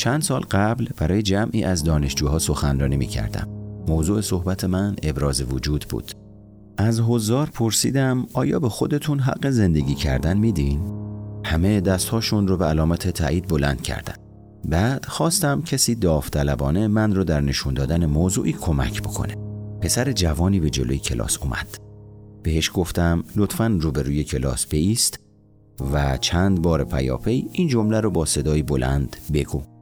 چند سال قبل برای جمعی از دانشجوها سخنرانی می کردم. موضوع صحبت من ابراز وجود بود. از هزار پرسیدم آیا به خودتون حق زندگی کردن میدین؟ همه دستهاشون رو به علامت تایید بلند کردن. بعد خواستم کسی داوطلبانه من رو در نشون دادن موضوعی کمک بکنه. پسر جوانی به جلوی کلاس اومد. بهش گفتم لطفا روبروی کلاس بیست و چند بار پیاپی این جمله رو با صدای بلند بگو.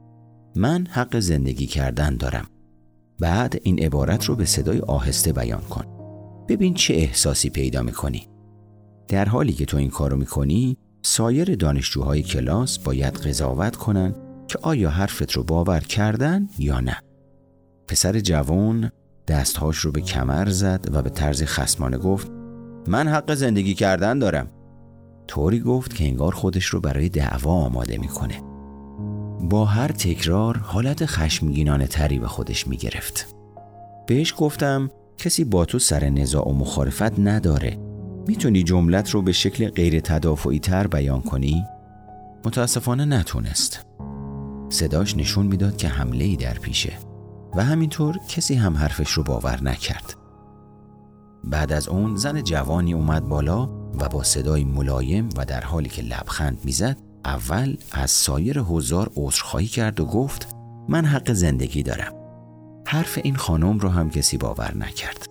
من حق زندگی کردن دارم. بعد این عبارت رو به صدای آهسته بیان کن. ببین چه احساسی پیدا می‌کنی. در حالی که تو این کارو می‌کنی سایر دانشجوهای کلاس باید قضاوت کنن که آیا حرفت رو باور کردن یا نه. پسر جوان دستهاش رو به کمر زد و به طرز خسمانه گفت من حق زندگی کردن دارم. طوری گفت که انگار خودش رو برای دعوا آماده می‌کنه. با هر تکرار حالت خشمگینانه تری به خودش می گرفت. بهش گفتم کسی با تو سر نزاع و مخالفت نداره. می‌تونی جملت رو به شکل غیر تدافعی تر بیان کنی؟ متاسفانه نتونست. صداش نشون می‌داد که حمله ای در پیشه و همینطور کسی هم حرفش رو باور نکرد. بعد از اون زن جوانی اومد بالا و با صدای ملایم و در حالی که لبخند می‌زد اول از سایر حضار عذرخواهی کرد و گفت من حق زندگی دارم. حرف این خانم رو هم کسی باور نکرد.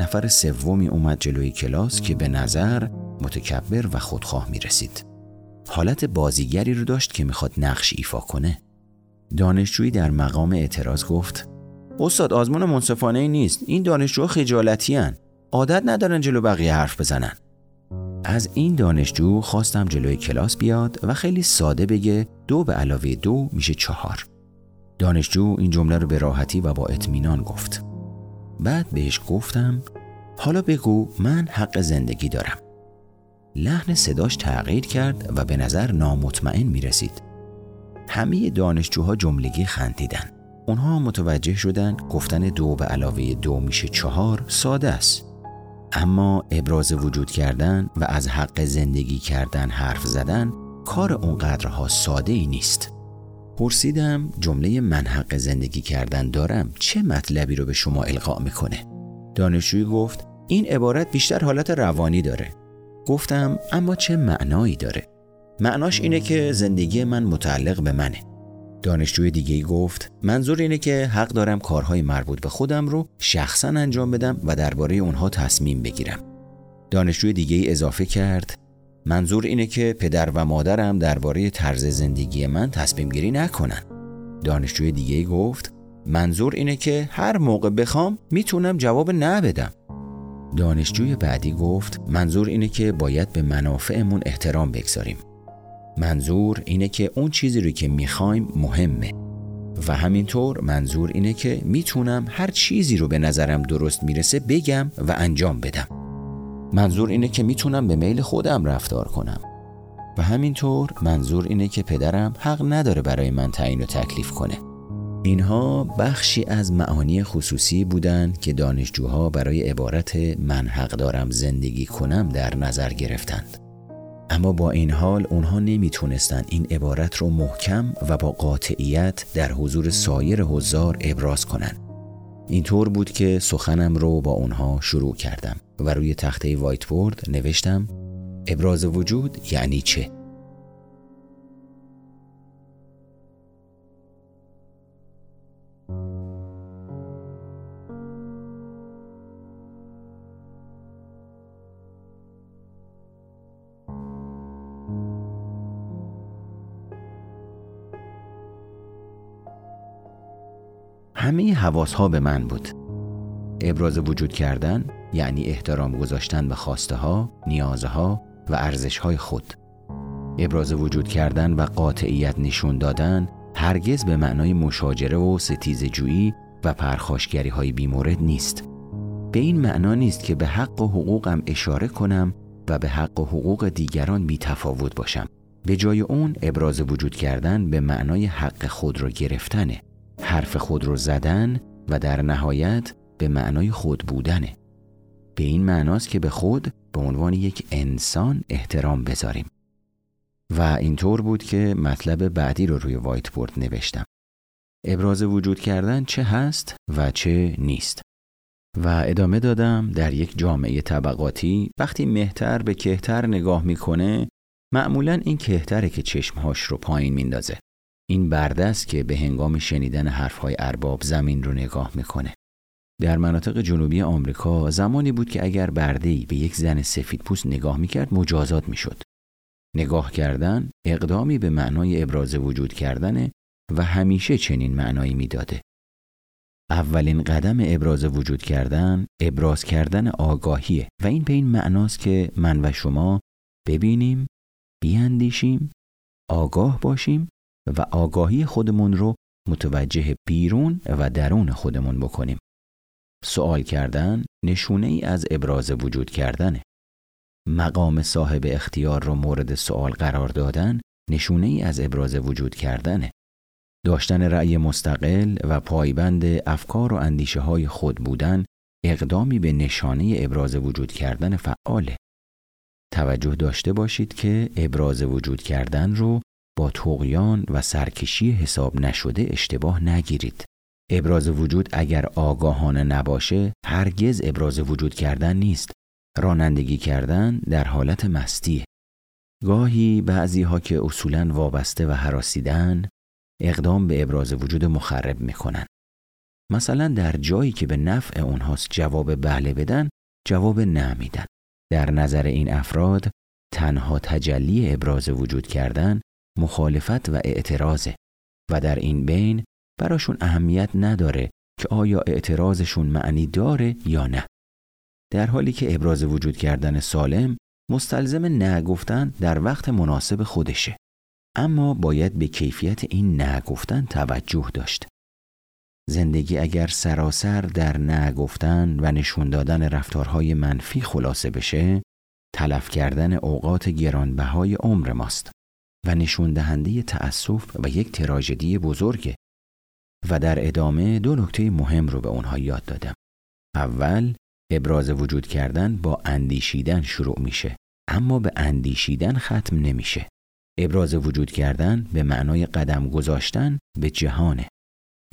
نفر سومی اومد جلوی کلاس که به نظر متکبر و خودخواه می رسید. حالت بازیگری رو داشت که می‌خواد نقش ایفا کنه. دانشجویی در مقام اعتراض گفت استاد آزمون منصفانه ای نیست این دانشجوها خجالتی هن. عادت ندارن جلو بقیه حرف بزنن از این دانشجو خواستم جلوی کلاس بیاد و خیلی ساده بگه دو به علاوه دو میشه چهار. دانشجو این جمله رو به راحتی و با اطمینان گفت. بعد بهش گفتم حالا بگو من حق زندگی دارم. لحن صداش تغییر کرد و به نظر نامطمئن می رسید. همه دانشجوها جملگی خندیدن. اونها متوجه شدن گفتن دو به علاوه دو میشه چهار ساده است. اما ابراز وجود کردن و از حق زندگی کردن حرف زدن کار اونقدرها ساده ای نیست. پرسیدم جمله من حق زندگی کردن دارم چه مطلبی رو به شما القا می‌کنه؟ دانشجوی گفت این عبارت بیشتر حالت روانی داره. گفتم اما چه معنایی داره؟ معناش اینه که زندگی من متعلق به منه. دانشجوی دیگه ای گفت منظور اینه که حق دارم کارهای مربوط به خودم رو شخصا انجام بدم و درباره اونها تصمیم بگیرم. دانشجوی دیگه ای اضافه کرد منظور اینه که پدر و مادرم درباره طرز زندگی من تصمیم گیری نکنن. دانشجوی دیگه ای گفت منظور اینه که هر موقع بخوام می‌تونم جواب نه بدم. دانشجوی بعدی گفت منظور اینه که باید به منافعمون احترام بگذاریم. منظور اینه که اون چیزی رو که می‌خوایم مهمه. و همینطور منظور اینه که می‌تونم هر چیزی رو به نظرم درست می‌رسه بگم و انجام بدم. منظور اینه که می‌تونم به میل خودم رفتار کنم. و همینطور منظور اینه که پدرم حق نداره برای من تعیین و تکلیف کنه. اینها بخشی از معانی خصوصی بودند که دانشجوها برای عبارت من حق دارم زندگی کنم در نظر گرفتند. اما با این حال اونها نمی‌تونستن این عبارت رو محکم و با قاطعیت در حضور سایر حضار ابراز کنند. اینطور بود که سخنم رو با اونها شروع کردم و روی تخته وایت بورد نوشتم ابراز وجود یعنی چه؟ همه حواس ها به من بود. ابراز وجود کردن یعنی احترام گذاشتن به خواسته ها، نیازه ها و ارزش های خود. ابراز وجود کردن و قاطعیت نشون دادن هرگز به معنای مشاجره و ستیز جویی و پرخاشگری های بیمورد نیست. به این معنا نیست که به حق و حقوقم اشاره کنم و به حق و حقوق دیگران بی تفاوت باشم. به جای اون ابراز وجود کردن به معنای حق خود را گرفتنه. حرف خود رو زدن و در نهایت به معنای خود بودنه به این معناست که به خود به عنوان یک انسان احترام بذاریم و اینطور بود که مطلب بعدی رو روی وایت بورد نوشتم. ابراز وجود کردن چه هست و چه نیست. و ادامه دادم در یک جامعه طبقاتی وقتی مهتر به کهتر نگاه می‌کنه معمولا این کهتره که چشمهاش رو پایین میندازه. این برده است که به هنگام شنیدن حرفهای ارباب زمین رو نگاه می‌کنه. در مناطق جنوبی آمریکا زمانی بود که اگر بردهی به یک زن سفید پوست نگاه می‌کرد مجازات می‌شد. نگاه کردن اقدامی به معنای ابراز وجود کردن و همیشه چنین معنایی می‌داده. اولین قدم ابراز وجود کردن ابراز کردن آگاهیه و این به این معناست که من و شما ببینیم، بیاندیشیم، آگاه باشیم و آگاهی خودمون رو متوجه بیرون و درون خودمون بکنیم. سوال کردن نشونه ای از ابراز وجود کردنه. مقام صاحب اختیار رو مورد سوال قرار دادن نشونه ای از ابراز وجود کردنه. داشتن رأی مستقل و پایبند افکار و اندیشه های خود بودن اقدامی به نشانه ابراز وجود کردن فعاله. توجه داشته باشید که ابراز وجود کردن رو با تقیان و سرکشی حساب نشده اشتباه نگیرید. ابراز وجود اگر آگاهانه نباشه هرگز ابراز وجود کردن نیست. رانندگی کردن در حالت مستی. گاهی بعضی ها که اصولا وابسته و حراسیدن اقدام به ابراز وجود مخرب می‌کنن. مثلا در جایی که به نفع اونهاست جواب بله بدن جواب نه میدن. در نظر این افراد تنها تجلی ابراز وجود کردن مخالفت و اعتراضه و در این بین براشون اهمیت نداره که آیا اعتراضشون معنی داره یا نه. در حالی که ابراز وجود کردن سالم مستلزم نگفتن در وقت مناسب خودشه. اما باید به کیفیت این نگفتن توجه داشت. زندگی اگر سراسر در نگفتن و نشون دادن رفتارهای منفی خلاصه بشه، تلف کردن اوقات گرانبهای عمر ماست و نشون دهنده تأسف و یک تراژدی بزرگه و در ادامه دو نکته مهم رو به اونها یاد دادم. اول ابراز وجود کردن با اندیشیدن شروع میشه اما به اندیشیدن ختم نمیشه. ابراز وجود کردن به معنای قدم گذاشتن به جهانه.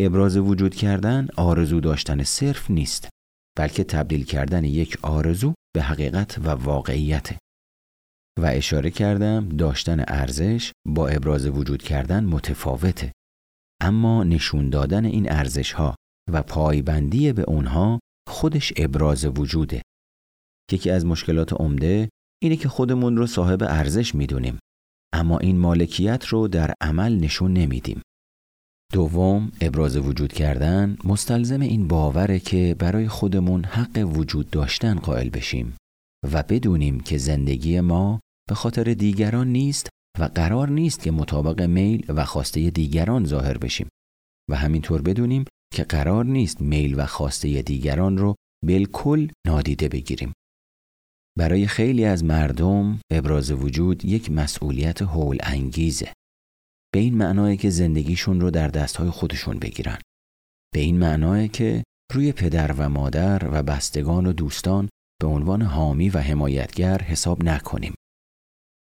ابراز وجود کردن آرزو داشتن صرف نیست بلکه تبدیل کردن یک آرزو به حقیقت و واقعیته. و اشاره کردم داشتن ارزش با ابراز وجود کردن متفاوته. اما نشون دادن این ارزش ها و پایبندی به اونها خودش ابراز وجوده. یکی از مشکلات عمده اینه که خودمون رو صاحب ارزش می‌دونیم اما این مالکیت رو در عمل نشون نمیدیم. دوم ابراز وجود کردن مستلزم این باوره که برای خودمون حق وجود داشتن قائل بشیم و بدونیم که زندگی ما به خاطر دیگران نیست و قرار نیست که مطابق میل و خواسته دیگران ظاهر بشیم و همینطور بدونیم که قرار نیست میل و خواسته دیگران رو بالکل نادیده بگیریم. برای خیلی از مردم ابراز وجود یک مسئولیت هول انگیزه. به این معنای که زندگیشون رو در دستهای خودشون بگیرن. به این معنای که روی پدر و مادر و بستگان و دوستان به عنوان حامی و حمایتگر حساب نکنیم.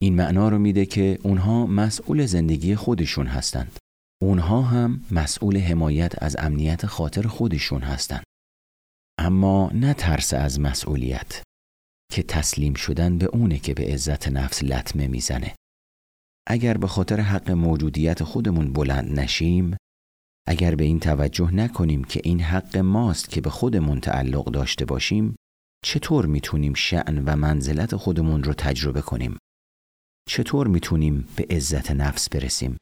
این معنا رو میده که اونها مسئول زندگی خودشون هستند. اونها هم مسئول حمایت از امنیت خاطر خودشون هستند. اما نه ترس از مسئولیت که تسلیم شدن به اونه که به عزت نفس لطمه می‌زنه. اگر به خاطر حق موجودیت خودمون بلند نشیم، اگر به این توجه نکنیم که این حق ماست که به خودمون تعلق داشته باشیم، چطور می‌تونیم شعن و منزلت خودمون رو تجربه کنیم؟ چطور می‌تونیم به عزت نفس برسیم؟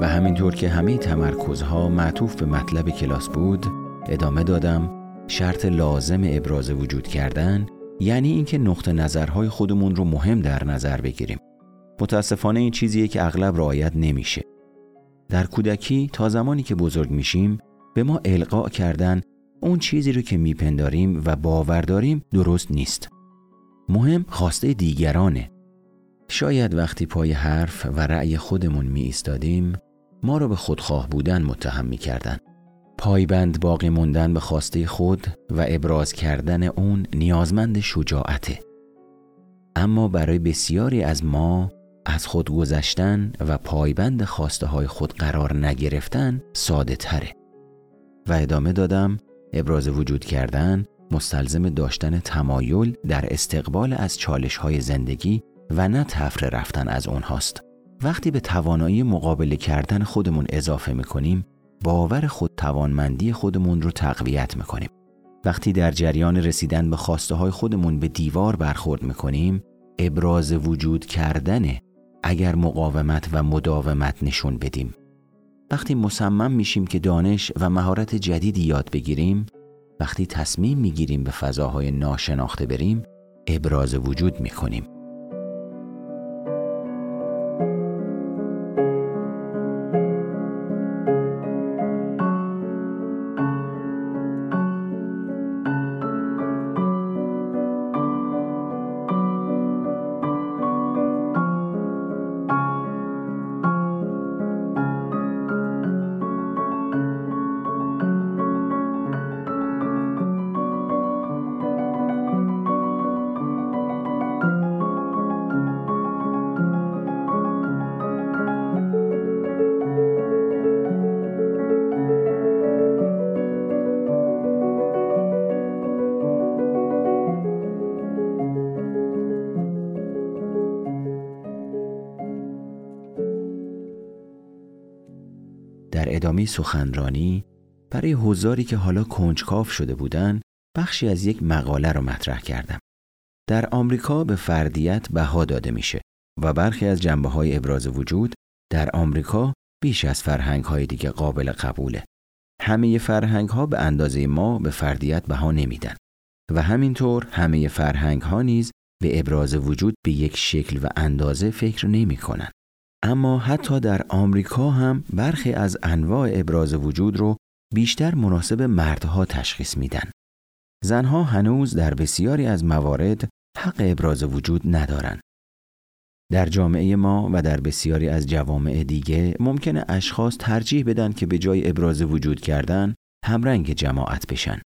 و همینطور که همه تمرکزها معطوف به مطلب کلاس بود ادامه دادم شرط لازم ابراز وجود کردن یعنی اینکه نقطه نظرهای خودمون رو مهم در نظر بگیریم. متاسفانه این چیزیه که اغلب رعایت نمیشه. در کودکی تا زمانی که بزرگ میشیم به ما القا کردن اون چیزی رو که میپنداریم و باور داریم درست نیست. مهم خواسته دیگرانه. شاید وقتی پای حرف و رأی خودمون می ایستادیم ما رو به خودخواه بودن متهم می کردن. پایبند باقی موندن به خواسته خود و ابراز کردن اون نیازمند شجاعته. اما برای بسیاری از ما از خود گذشتن و پایبند خواسته های خود قرار نگرفتن ساده تره. و ادامه دادم ابراز وجود کردن مستلزم داشتن تمایل در استقبال از چالش های زندگی و نه تفره رفتن از اونهاست. وقتی به توانایی مقابله کردن خودمون اضافه می‌کنیم باور خود توانمندی خودمون رو تقویت می‌کنیم. وقتی در جریان رسیدن به خواسته های خودمون به دیوار برخورد می‌کنیم ابراز وجود کردنه اگر مقاومت و مداومت نشون بدیم. وقتی مصمم میشیم که دانش و مهارت جدیدی یاد بگیریم وقتی تصمیم می‌گیریم به فضاهای ناشناخته بریم ابراز وجود می‌کنیم. سخنرانی برای حضاری که حالا کنجکاف شده بودند بخشی از یک مقاله را مطرح کردم. در آمریکا به فردیت بها داده میشه و برخی از جنبه های ابراز وجود در آمریکا بیش از فرهنگ های دیگه قابل قبوله. همه فرهنگ ها به اندازه ما به فردیت بها نمیدن و همینطور همه فرهنگ ها نیز به ابراز وجود به یک شکل و اندازه فکر نمی کنن. اما حتی در آمریکا هم برخی از انواع ابراز وجود رو بیشتر مناسب مردها تشخیص میدن. زنها هنوز در بسیاری از موارد حق ابراز وجود ندارن. در جامعه ما و در بسیاری از جوامع دیگه ممکنه اشخاص ترجیح بدن که به جای ابراز وجود کردن همرنگ جماعت بشن.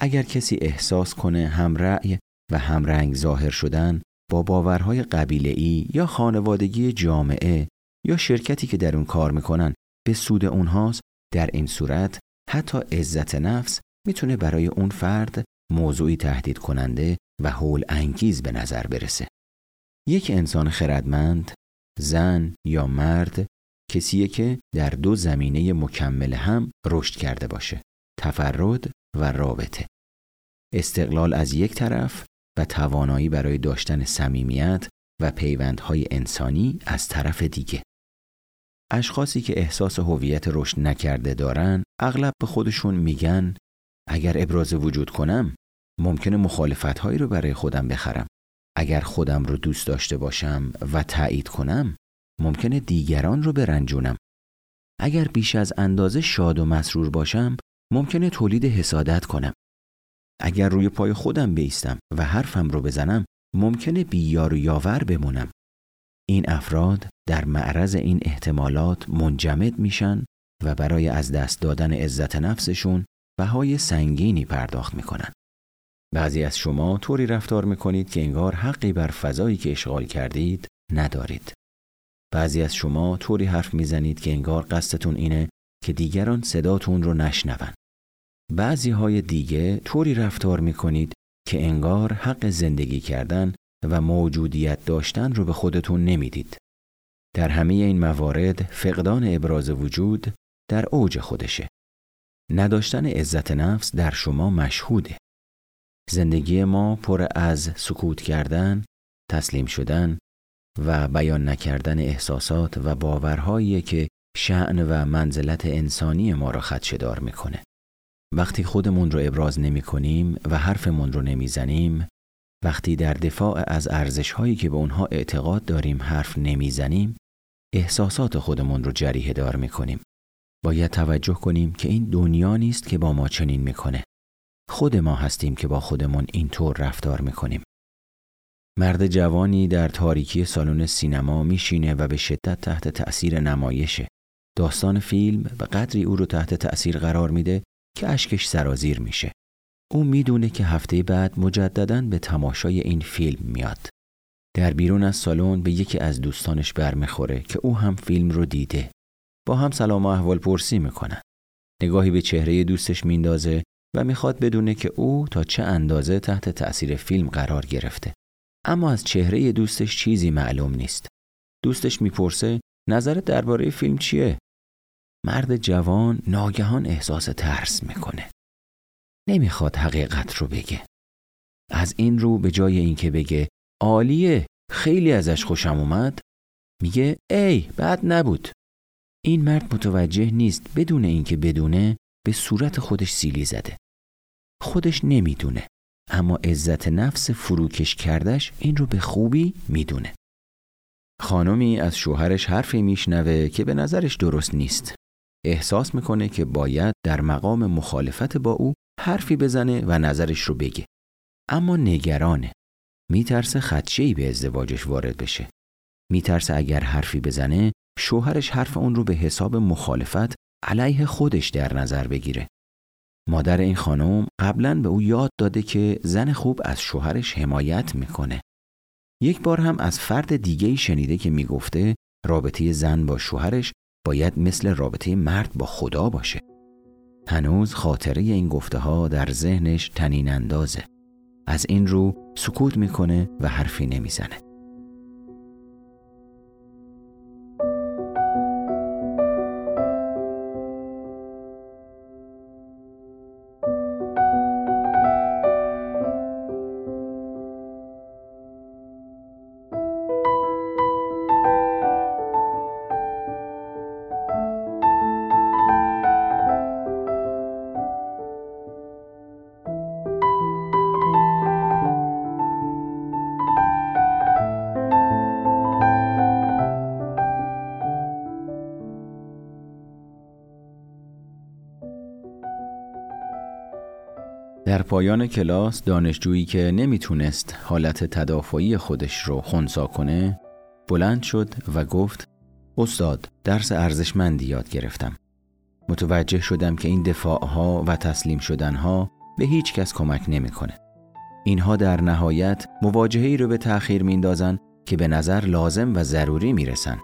اگر کسی احساس کنه هم رأی و همرنگ ظاهر شدن با باورهای ای یا خانوادگی جامعه یا شرکتی که در اون کار می‌کنن به سود اونهاست در این صورت حتی عزت نفس می‌تونه برای اون فرد موضوعی تهدید کننده و حول انگیز به نظر برسه. یک انسان خردمند، زن یا مرد کسیه که در دو زمینه مکمل هم رشد کرده باشه. تفرد و رابطه. استقلال از یک طرف توانایی برای داشتن صمیمیت و پیوندهای انسانی از طرف دیگه. اشخاصی که احساس هویت رشد نکرده دارن اغلب به خودشون میگن اگر ابراز وجود کنم ممکنه مخالفت هایی رو برای خودم بخرم. اگر خودم رو دوست داشته باشم و تایید کنم ممکنه دیگران رو برنجونم. اگر بیش از اندازه شاد و مسرور باشم ممکنه تولید حسادت کنم. اگر روی پای خودم بیستم و حرفم رو بزنم ممکنه بیار و یاور بمونم. این افراد در معرض این احتمالات منجمد میشن و برای از دست دادن عزت نفسشون بهای سنگینی پرداخت می‌کنن. بعضی از شما طوری رفتار می‌کنید که انگار حقی بر فضایی که اشغال کردید ندارید. بعضی از شما طوری حرف می‌زنید که انگار قصدتون اینه که دیگران صداتون رو نشنون. بعضی های دیگه طوری رفتار می کنید که انگار حق زندگی کردن و موجودیت داشتن رو به خودتون نمی‌دید. در همه این موارد فقدان ابراز وجود در اوج خودشه. نداشتن عزت نفس در شما مشهوده. زندگی ما پر از سکوت کردن، تسلیم شدن و بیان نکردن احساسات و باورهایی که شعن و منزلت انسانی ما را خدشدار می‌کنه. وقتی خودمون رو ابراز نمی کنیم و حرفمون رو نمی‌زنیم، وقتی در دفاع از ارزش هایی که به اونها اعتقاد داریم حرف نمی‌زنیم، احساسات خودمون رو جریه دار می کنیم. باید توجه کنیم که این دنیا نیست که با ما چنین می‌کنه. خود ما هستیم که با خودمون اینطور رفتار می‌کنیم. مرد جوانی در تاریکی سالن سینما میشینه و به شدت تحت تأثیر نمایشه. داستان فیلم و قدری او رو تحت تأثیر قرار میده که اشکش سرازیر میشه. او می‌دونه که هفته بعد مجددا به تماشای این فیلم میاد. در بیرون از سالن به یکی از دوستانش برمیخوره که او هم فیلم رو دیده. با هم سلام و احوال پرسی می‌کنن. نگاهی به چهره دوستش میندازه و می‌خواد بدونه که او تا چه اندازه تحت تأثیر فیلم قرار گرفته. اما از چهره دوستش چیزی معلوم نیست. دوستش می‌پرسه نظرت درباره فیلم چیه؟ مرد جوان ناگهان احساس ترس می‌کنه. نمی‌خواد حقیقت رو بگه. از این رو به جای اینکه بگه عالیه خیلی ازش خوشم اومد میگه ای بد نبود. این مرد متوجه نیست بدون اینکه بدونه به صورت خودش سیلی زده. خودش نمی‌دونه اما عزت نفس فروکش کردش این رو به خوبی می‌دونه. خانمی از شوهرش حرفی میشنوه که به نظرش درست نیست. احساس می‌کنه که باید در مقام مخالفت با او حرفی بزنه و نظرش رو بگه. اما نگرانه. میترسه خدشهی به ازدواجش وارد بشه. میترسه اگر حرفی بزنه شوهرش حرف اون رو به حساب مخالفت علیه خودش در نظر بگیره. مادر این خانم قبلا به او یاد داده که زن خوب از شوهرش حمایت می‌کنه. یک بار هم از فرد دیگه شنیده که می‌گفته رابطه زن با شوهرش باید مثل رابطه مرد با خدا باشه. هنوز خاطره این گفته ها در ذهنش تنین اندازه. از این رو سکوت می‌کنه و حرفی نمی‌زنه. پایان کلاس دانشجویی که نمی‌تونست حالت تدافعی خودش رو خونسا کنه بلند شد و گفت استاد درس ارزشمندی یاد گرفتم متوجه شدم که این دفاعها و تسلیم شدنها به هیچ کس کمک نمی‌کنه. اینها در نهایت مواجهه رو به تأخیر میندازن که به نظر لازم و ضروری می‌رسن.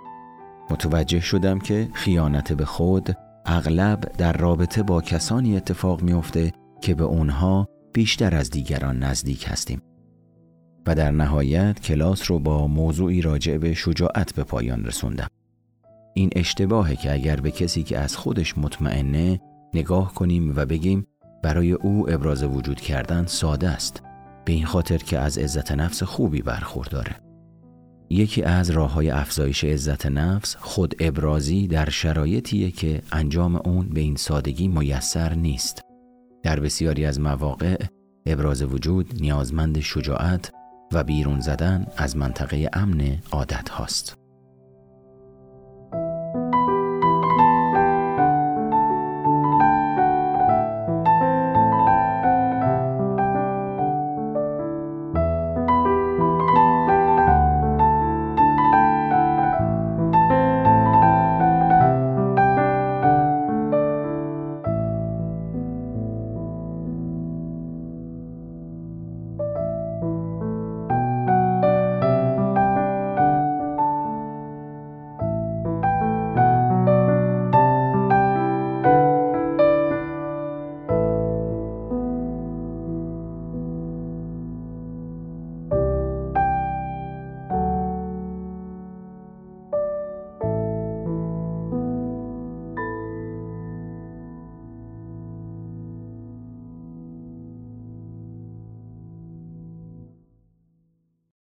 متوجه شدم که خیانت به خود اغلب در رابطه با کسانی اتفاق میافته که به اونها بیشتر از دیگران نزدیک هستیم. و در نهایت کلاس رو با موضوعی راجع به شجاعت به پایان رسوندم. این اشتباهه که اگر به کسی که از خودش مطمئنه نگاه کنیم و بگیم برای او ابراز وجود کردن ساده است به این خاطر که از عزت نفس خوبی برخورداره. یکی از راه های افزایش عزت نفس خود ابرازی در شرایطیه که انجام اون به این سادگی میسر نیست. در بسیاری از مواقع ابراز وجود نیازمند شجاعت و بیرون زدن از منطقه امن عادت هاست.